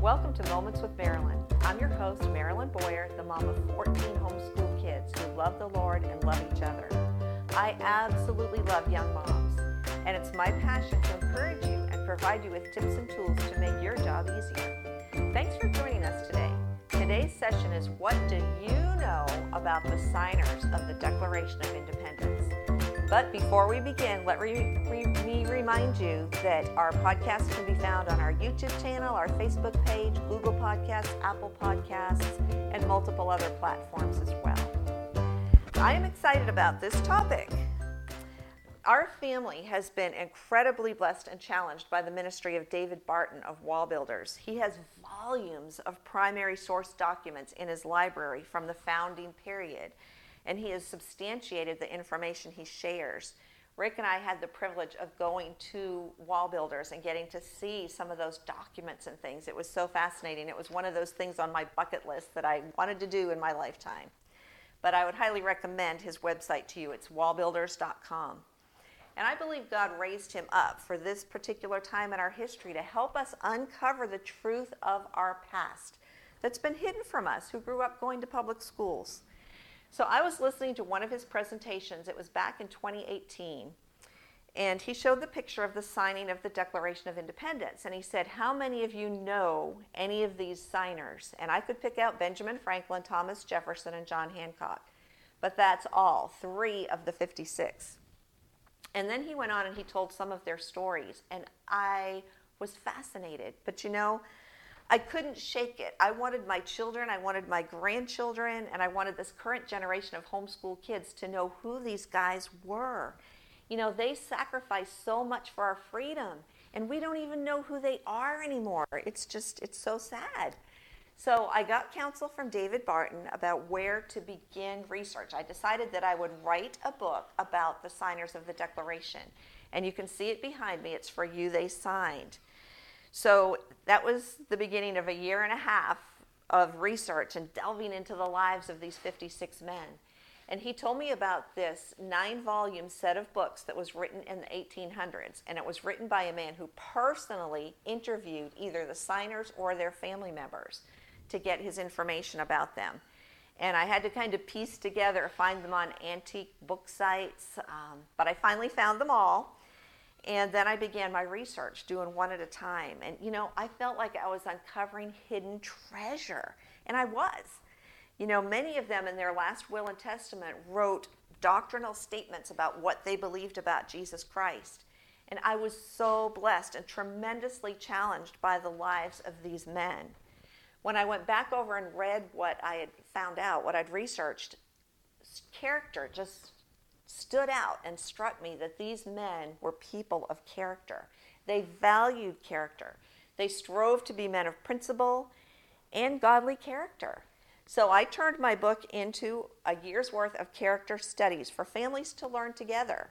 Welcome to Moments with Marilyn. I'm your host, Marilyn Boyer, the mom of 14 homeschool kids who love the Lord and love each other. I absolutely love young moms, and it's my passion to encourage you and provide you with tips and tools to make your job easier. Thanks for joining us today. Today's session is What do you know about the signers of the Declaration of Independence? But before we begin, let me remind you that our podcast can be found on our YouTube channel, our Facebook page, Google Podcasts, Apple Podcasts, and multiple other platforms as well. I am excited about this topic. Our family has been incredibly blessed and challenged by the ministry of David Barton of Wall Builders. He has volumes of primary source documents in his library from the founding period and he has substantiated the information he shares. Rick and I had the privilege of going to wall builders and getting to see some of those documents and things. It was so fascinating. It was one of those things on my bucket list that I wanted to do in my lifetime. But I would highly recommend his website to you. It's wallbuilders.com. And I believe God raised him up for this particular time in our history to help us uncover the truth of our past that's been hidden from us who grew up going to public schools. So I was listening to one of his presentations. It was back in 2018. And he showed the picture of the signing of the Declaration of Independence. And he said, How many of you know any of these signers? And I could pick out Benjamin Franklin, Thomas Jefferson, and John Hancock. But that's all, three of the 56. And then he went on and he told some of their stories. And I was fascinated. But you know, I couldn't shake it. I wanted my children, I wanted my grandchildren, and I wanted this current generation of homeschool kids to know who these guys were. You know, they sacrificed so much for our freedom, and we don't even know who they are anymore. It's just, it's so sad. So I got counsel from David Barton about where to begin research. I decided that I would write a book about the signers of the Declaration. And you can see it behind me. It's for you, they signed. So that was the beginning of a year and a half of research and delving into the lives of these 56 men. And he told me about this nine volume set of books that was written in the 1800s. And it was written by a man who personally interviewed either the signers or their family members to get his information about them. And I had to kind of piece together, find them on antique book sites, um, but I finally found them all. And then I began my research, doing one at a time. And, you know, I felt like I was uncovering hidden treasure. And I was. You know, many of them in their last will and testament wrote doctrinal statements about what they believed about Jesus Christ. And I was so blessed and tremendously challenged by the lives of these men. When I went back over and read what I had found out, what I'd researched, character just stood out and struck me that these men were people of character. They valued character. They strove to be men of principle and godly character. So I turned my book into a year's worth of character studies for families to learn together.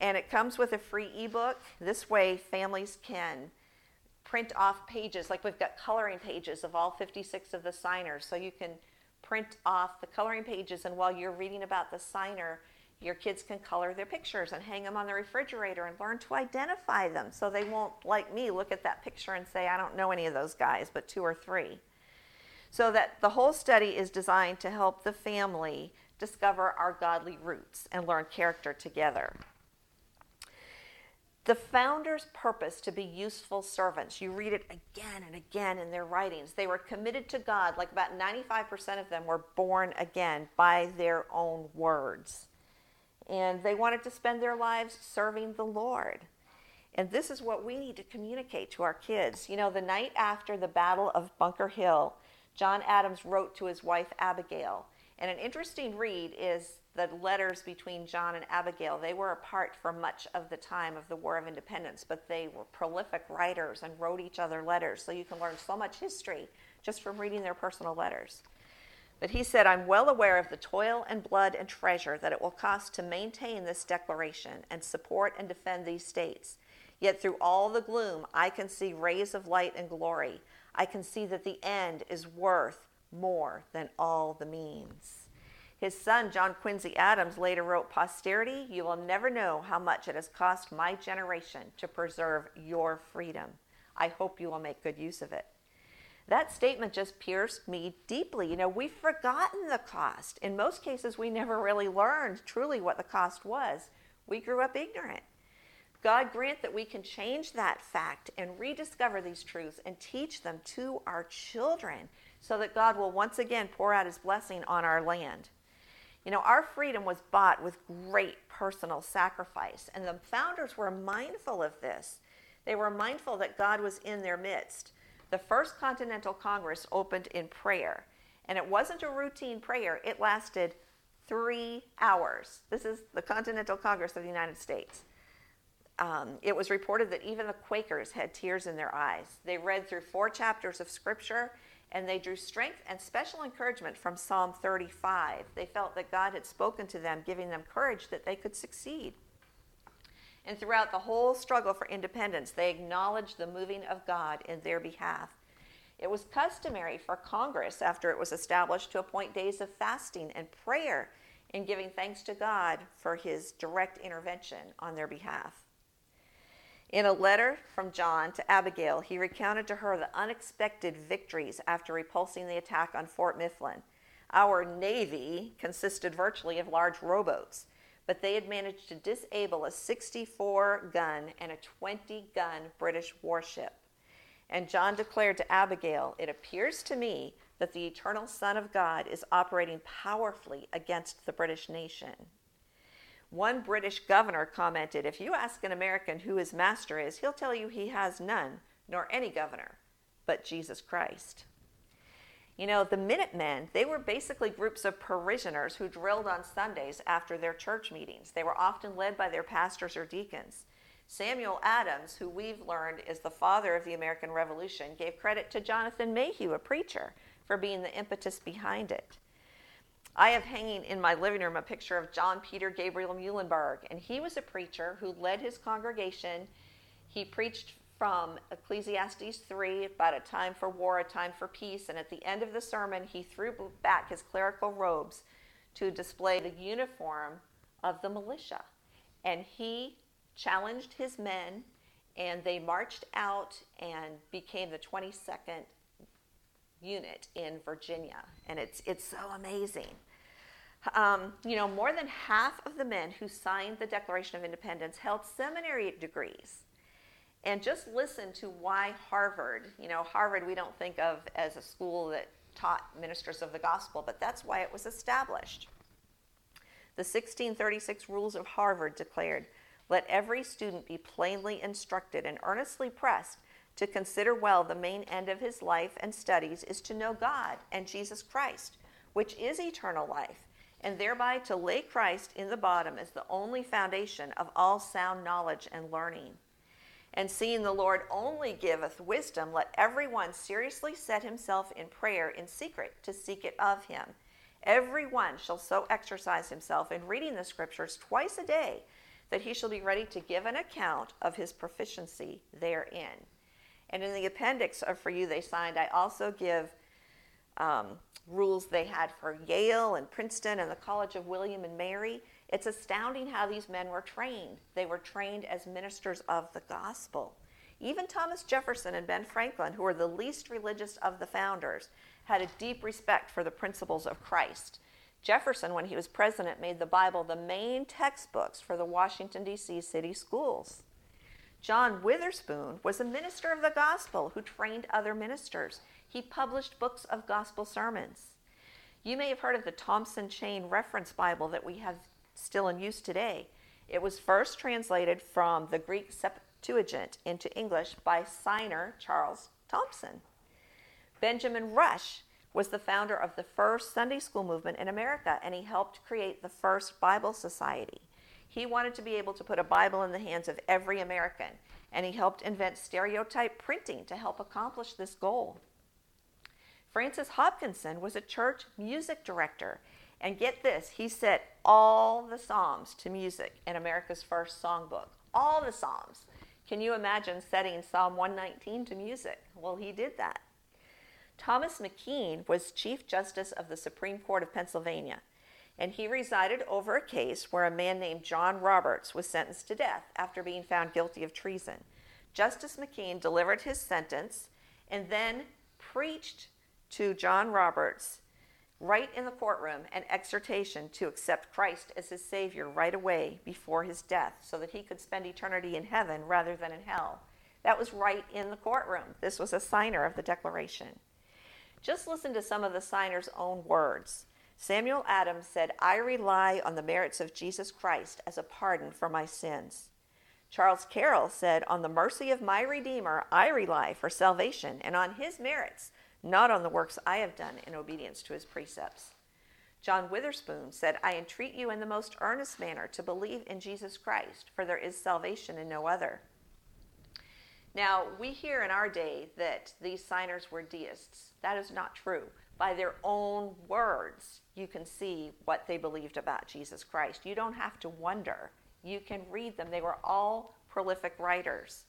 And it comes with a free ebook. This way, families can print off pages, like we've got coloring pages of all 56 of the signers. So you can print off the coloring pages, and while you're reading about the signer, your kids can color their pictures and hang them on the refrigerator and learn to identify them so they won't, like me, look at that picture and say, I don't know any of those guys, but two or three. So that the whole study is designed to help the family discover our godly roots and learn character together. The founder's purpose to be useful servants, you read it again and again in their writings. They were committed to God, like about 95% of them were born again by their own words and they wanted to spend their lives serving the Lord. And this is what we need to communicate to our kids. You know, the night after the Battle of Bunker Hill, John Adams wrote to his wife Abigail. And an interesting read is the letters between John and Abigail. They were apart for much of the time of the War of Independence, but they were prolific writers and wrote each other letters. So you can learn so much history just from reading their personal letters. But he said, I'm well aware of the toil and blood and treasure that it will cost to maintain this declaration and support and defend these states. Yet through all the gloom, I can see rays of light and glory. I can see that the end is worth more than all the means. His son, John Quincy Adams, later wrote, Posterity, you will never know how much it has cost my generation to preserve your freedom. I hope you will make good use of it. That statement just pierced me deeply. You know, we've forgotten the cost. In most cases, we never really learned truly what the cost was. We grew up ignorant. God grant that we can change that fact and rediscover these truths and teach them to our children so that God will once again pour out his blessing on our land. You know, our freedom was bought with great personal sacrifice, and the founders were mindful of this. They were mindful that God was in their midst. The First Continental Congress opened in prayer, and it wasn't a routine prayer, it lasted three hours. This is the Continental Congress of the United States. Um, it was reported that even the Quakers had tears in their eyes. They read through four chapters of Scripture and they drew strength and special encouragement from Psalm 35. They felt that God had spoken to them, giving them courage that they could succeed. And throughout the whole struggle for independence, they acknowledged the moving of God in their behalf. It was customary for Congress, after it was established, to appoint days of fasting and prayer in giving thanks to God for his direct intervention on their behalf. In a letter from John to Abigail, he recounted to her the unexpected victories after repulsing the attack on Fort Mifflin. Our Navy consisted virtually of large rowboats, but they had managed to disable a 64 gun and a 20 gun British warship. And John declared to Abigail, It appears to me that the eternal Son of God is operating powerfully against the British nation. One British governor commented If you ask an American who his master is, he'll tell you he has none, nor any governor, but Jesus Christ. You know, the Minutemen, they were basically groups of parishioners who drilled on Sundays after their church meetings. They were often led by their pastors or deacons. Samuel Adams, who we've learned is the father of the American Revolution, gave credit to Jonathan Mayhew, a preacher, for being the impetus behind it. I have hanging in my living room a picture of John Peter Gabriel Muhlenberg, and he was a preacher who led his congregation. He preached from Ecclesiastes 3 about a time for war, a time for peace, and at the end of the sermon, he threw back his clerical robes to display the uniform of the militia. And he challenged his men, and they marched out and became the 22nd unit in Virginia. And it's, it's so amazing. Um, you know, more than half of the men who signed the Declaration of Independence held seminary degrees. And just listen to why Harvard, you know, Harvard we don't think of as a school that taught ministers of the gospel, but that's why it was established. The 1636 Rules of Harvard declared let every student be plainly instructed and earnestly pressed to consider well the main end of his life and studies is to know God and Jesus Christ, which is eternal life and thereby to lay Christ in the bottom as the only foundation of all sound knowledge and learning. And seeing the Lord only giveth wisdom, let every one seriously set himself in prayer in secret to seek it of him. Every one shall so exercise himself in reading the Scriptures twice a day that he shall be ready to give an account of his proficiency therein. And in the appendix of For You They Signed, I also give um, rules they had for Yale and Princeton and the College of William and Mary. It's astounding how these men were trained. They were trained as ministers of the gospel. Even Thomas Jefferson and Ben Franklin, who were the least religious of the founders, had a deep respect for the principles of Christ. Jefferson, when he was president, made the Bible the main textbooks for the Washington, D.C. city schools. John Witherspoon was a minister of the gospel who trained other ministers. He published books of gospel sermons. You may have heard of the Thompson Chain Reference Bible that we have still in use today. It was first translated from the Greek Septuagint into English by signer Charles Thomson. Benjamin Rush was the founder of the first Sunday school movement in America, and he helped create the first Bible Society. He wanted to be able to put a Bible in the hands of every American, and he helped invent stereotype printing to help accomplish this goal. Francis Hopkinson was a church music director. And get this, he set all the Psalms to music in America's first songbook. All the Psalms. Can you imagine setting Psalm 119 to music? Well, he did that. Thomas McKean was Chief Justice of the Supreme Court of Pennsylvania, and he resided over a case where a man named John Roberts was sentenced to death after being found guilty of treason. Justice McKean delivered his sentence and then preached to John Roberts right in the courtroom an exhortation to accept Christ as his Savior right away before his death so that he could spend eternity in heaven rather than in hell. That was right in the courtroom. This was a signer of the Declaration. Just listen to some of the signer's own words. Samuel Adams said, I rely on the merits of Jesus Christ as a pardon for my sins. Charles Carroll said, On the mercy of my Redeemer, I rely for salvation, and on his merits, not on the works I have done in obedience to his precepts. John Witherspoon said, I entreat you in the most earnest manner to believe in Jesus Christ, for there is salvation in no other. Now, we hear in our day that these signers were deists. That is not true. By their own words, you can see what they believed about Jesus Christ. You don't have to wonder. You can read them. They were all prolific writers.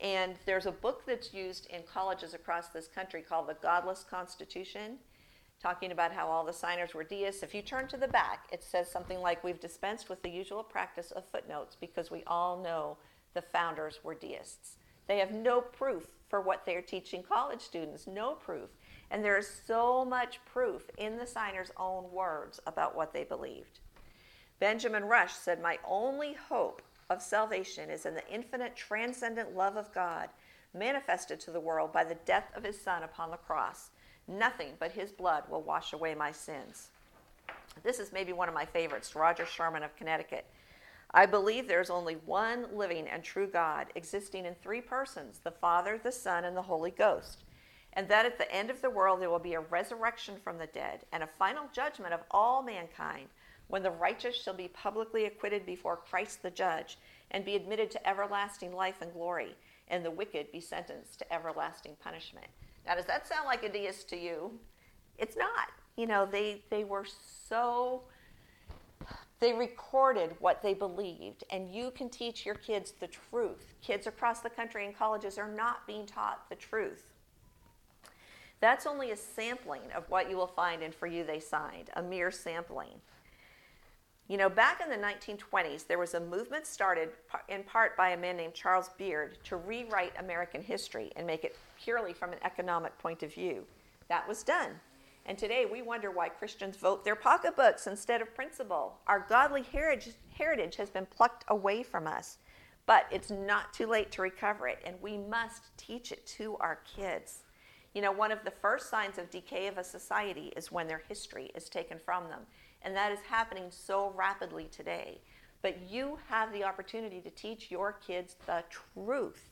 And there's a book that's used in colleges across this country called The Godless Constitution, talking about how all the signers were deists. If you turn to the back, it says something like, We've dispensed with the usual practice of footnotes because we all know the founders were deists. They have no proof for what they're teaching college students, no proof. And there is so much proof in the signers' own words about what they believed. Benjamin Rush said, My only hope of salvation is in the infinite transcendent love of God manifested to the world by the death of his Son upon the cross. Nothing but his blood will wash away my sins. This is maybe one of my favorites, Roger Sherman of Connecticut. I believe there is only one living and true God, existing in three persons the Father, the Son, and the Holy Ghost. And that at the end of the world there will be a resurrection from the dead and a final judgment of all mankind when the righteous shall be publicly acquitted before Christ the judge, and be admitted to everlasting life and glory, and the wicked be sentenced to everlasting punishment. Now, does that sound like a deist to you? It's not. You know, they, they were so, they recorded what they believed, and you can teach your kids the truth. Kids across the country in colleges are not being taught the truth. That's only a sampling of what you will find in For You They Signed, a mere sampling. You know, back in the 1920s, there was a movement started in part by a man named Charles Beard to rewrite American history and make it purely from an economic point of view. That was done. And today we wonder why Christians vote their pocketbooks instead of principle. Our godly heritage, has been plucked away from us, but it's not too late to recover it, and we must teach it to our kids. You know, one of the first signs of decay of a society is when their history is taken from them. And that is happening so rapidly today. But you have the opportunity to teach your kids the truth.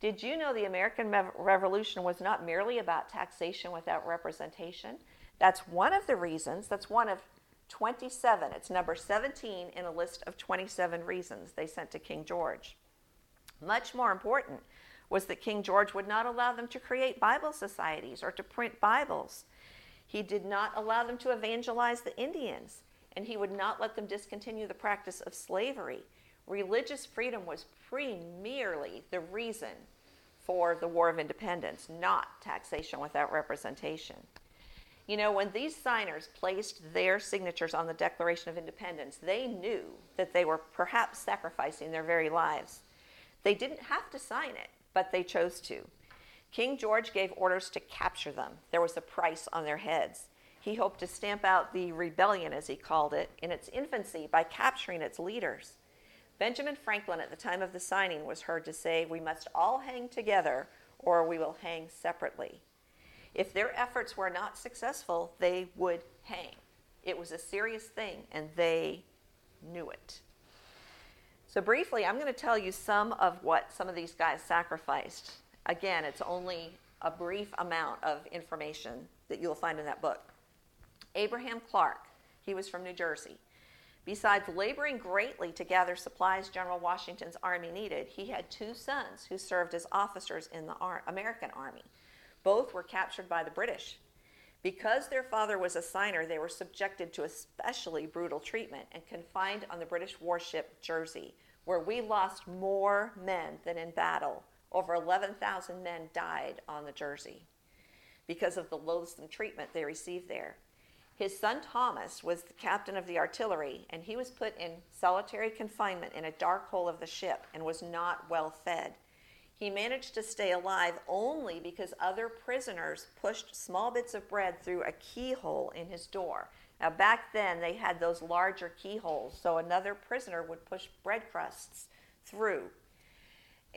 Did you know the American Revolution was not merely about taxation without representation? That's one of the reasons, that's one of 27. It's number 17 in a list of 27 reasons they sent to King George. Much more important was that King George would not allow them to create Bible societies or to print Bibles. He did not allow them to evangelize the Indians, and he would not let them discontinue the practice of slavery. Religious freedom was primarily the reason for the War of Independence, not taxation without representation. You know, when these signers placed their signatures on the Declaration of Independence, they knew that they were perhaps sacrificing their very lives. They didn't have to sign it, but they chose to. King George gave orders to capture them. There was a price on their heads. He hoped to stamp out the rebellion, as he called it, in its infancy by capturing its leaders. Benjamin Franklin, at the time of the signing, was heard to say, We must all hang together or we will hang separately. If their efforts were not successful, they would hang. It was a serious thing, and they knew it. So, briefly, I'm going to tell you some of what some of these guys sacrificed Again, it's only a brief amount of information that you'll find in that book. Abraham Clark, he was from New Jersey. Besides laboring greatly to gather supplies General Washington's army needed, he had two sons who served as officers in the Ar- American Army. Both were captured by the British. Because their father was a signer, they were subjected to especially brutal treatment and confined on the British warship Jersey, where we lost more men than in battle over 11,000 men died on the Jersey because of the loathsome treatment they received there. His son Thomas was the captain of the artillery, and he was put in solitary confinement in a dark hole of the ship and was not well fed. He managed to stay alive only because other prisoners pushed small bits of bread through a keyhole in his door. Now, back then, they had those larger keyholes, so another prisoner would push bread crusts through.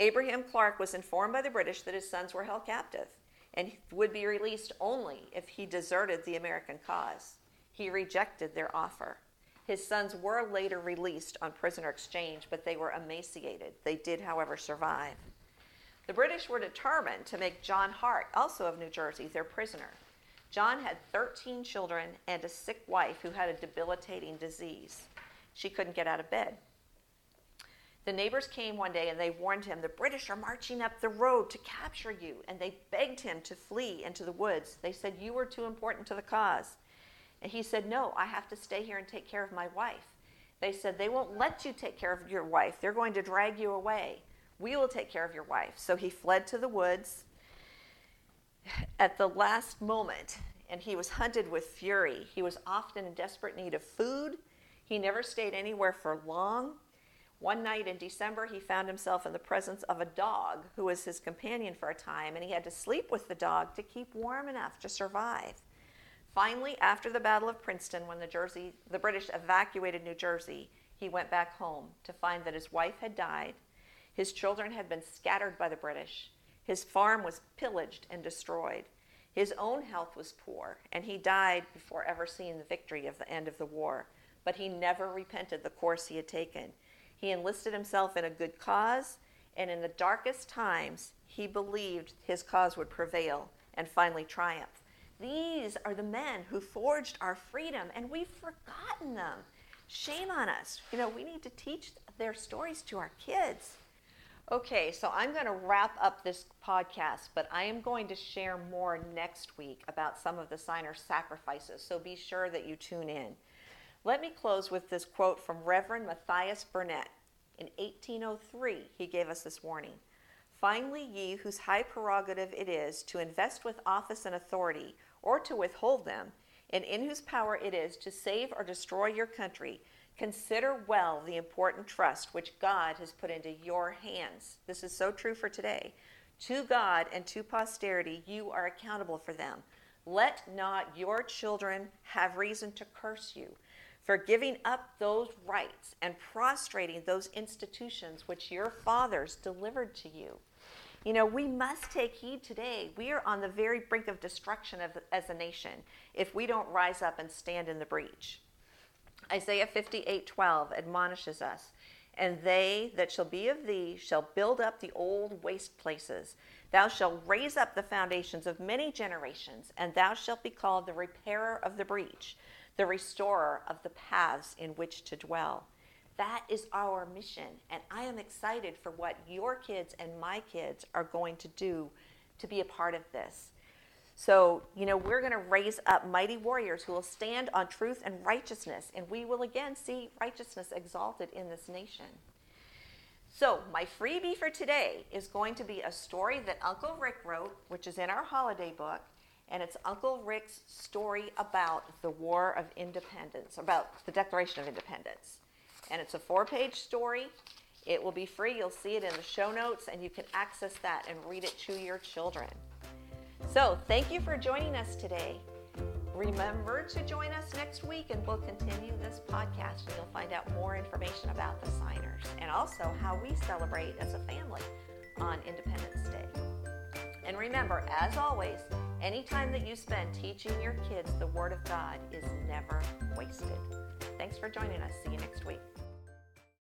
Abraham Clark was informed by the British that his sons were held captive and would be released only if he deserted the American cause. He rejected their offer. His sons were later released on prisoner exchange, but they were emaciated. They did, however, survive. The British were determined to make John Hart, also of New Jersey, their prisoner. John had 13 children and a sick wife who had a debilitating disease. She couldn't get out of bed. The neighbors came one day and they warned him, The British are marching up the road to capture you. And they begged him to flee into the woods. They said, You were too important to the cause. And he said, No, I have to stay here and take care of my wife. They said, They won't let you take care of your wife. They're going to drag you away. We will take care of your wife. So he fled to the woods at the last moment and he was hunted with fury. He was often in desperate need of food. He never stayed anywhere for long. One night in December, he found himself in the presence of a dog who was his companion for a time, and he had to sleep with the dog to keep warm enough to survive. Finally, after the Battle of Princeton, when the, Jersey, the British evacuated New Jersey, he went back home to find that his wife had died, his children had been scattered by the British, his farm was pillaged and destroyed, his own health was poor, and he died before ever seeing the victory of the end of the war. But he never repented the course he had taken. He enlisted himself in a good cause, and in the darkest times, he believed his cause would prevail and finally triumph. These are the men who forged our freedom, and we've forgotten them. Shame on us. You know, we need to teach their stories to our kids. Okay, so I'm going to wrap up this podcast, but I am going to share more next week about some of the signer sacrifices, so be sure that you tune in. Let me close with this quote from Reverend Matthias Burnett. In 1803, he gave us this warning Finally, ye whose high prerogative it is to invest with office and authority, or to withhold them, and in whose power it is to save or destroy your country, consider well the important trust which God has put into your hands. This is so true for today. To God and to posterity, you are accountable for them. Let not your children have reason to curse you for giving up those rights and prostrating those institutions which your fathers delivered to you. You know, we must take heed today. We are on the very brink of destruction of, as a nation if we don't rise up and stand in the breach. Isaiah 58:12 admonishes us, "And they that shall be of thee shall build up the old waste places. Thou shalt raise up the foundations of many generations, and thou shalt be called the repairer of the breach, the restorer of the paths in which to dwell. That is our mission. And I am excited for what your kids and my kids are going to do to be a part of this. So, you know, we're going to raise up mighty warriors who will stand on truth and righteousness, and we will again see righteousness exalted in this nation. So, my freebie for today is going to be a story that Uncle Rick wrote, which is in our holiday book, and it's Uncle Rick's story about the War of Independence, about the Declaration of Independence. And it's a four page story. It will be free. You'll see it in the show notes, and you can access that and read it to your children. So, thank you for joining us today. Remember to join us next week, and we'll continue this podcast, and you'll find out more information about the signers and also how we celebrate as a family on Independence Day. And remember, as always, any time that you spend teaching your kids the Word of God is never wasted. Thanks for joining us. See you next week.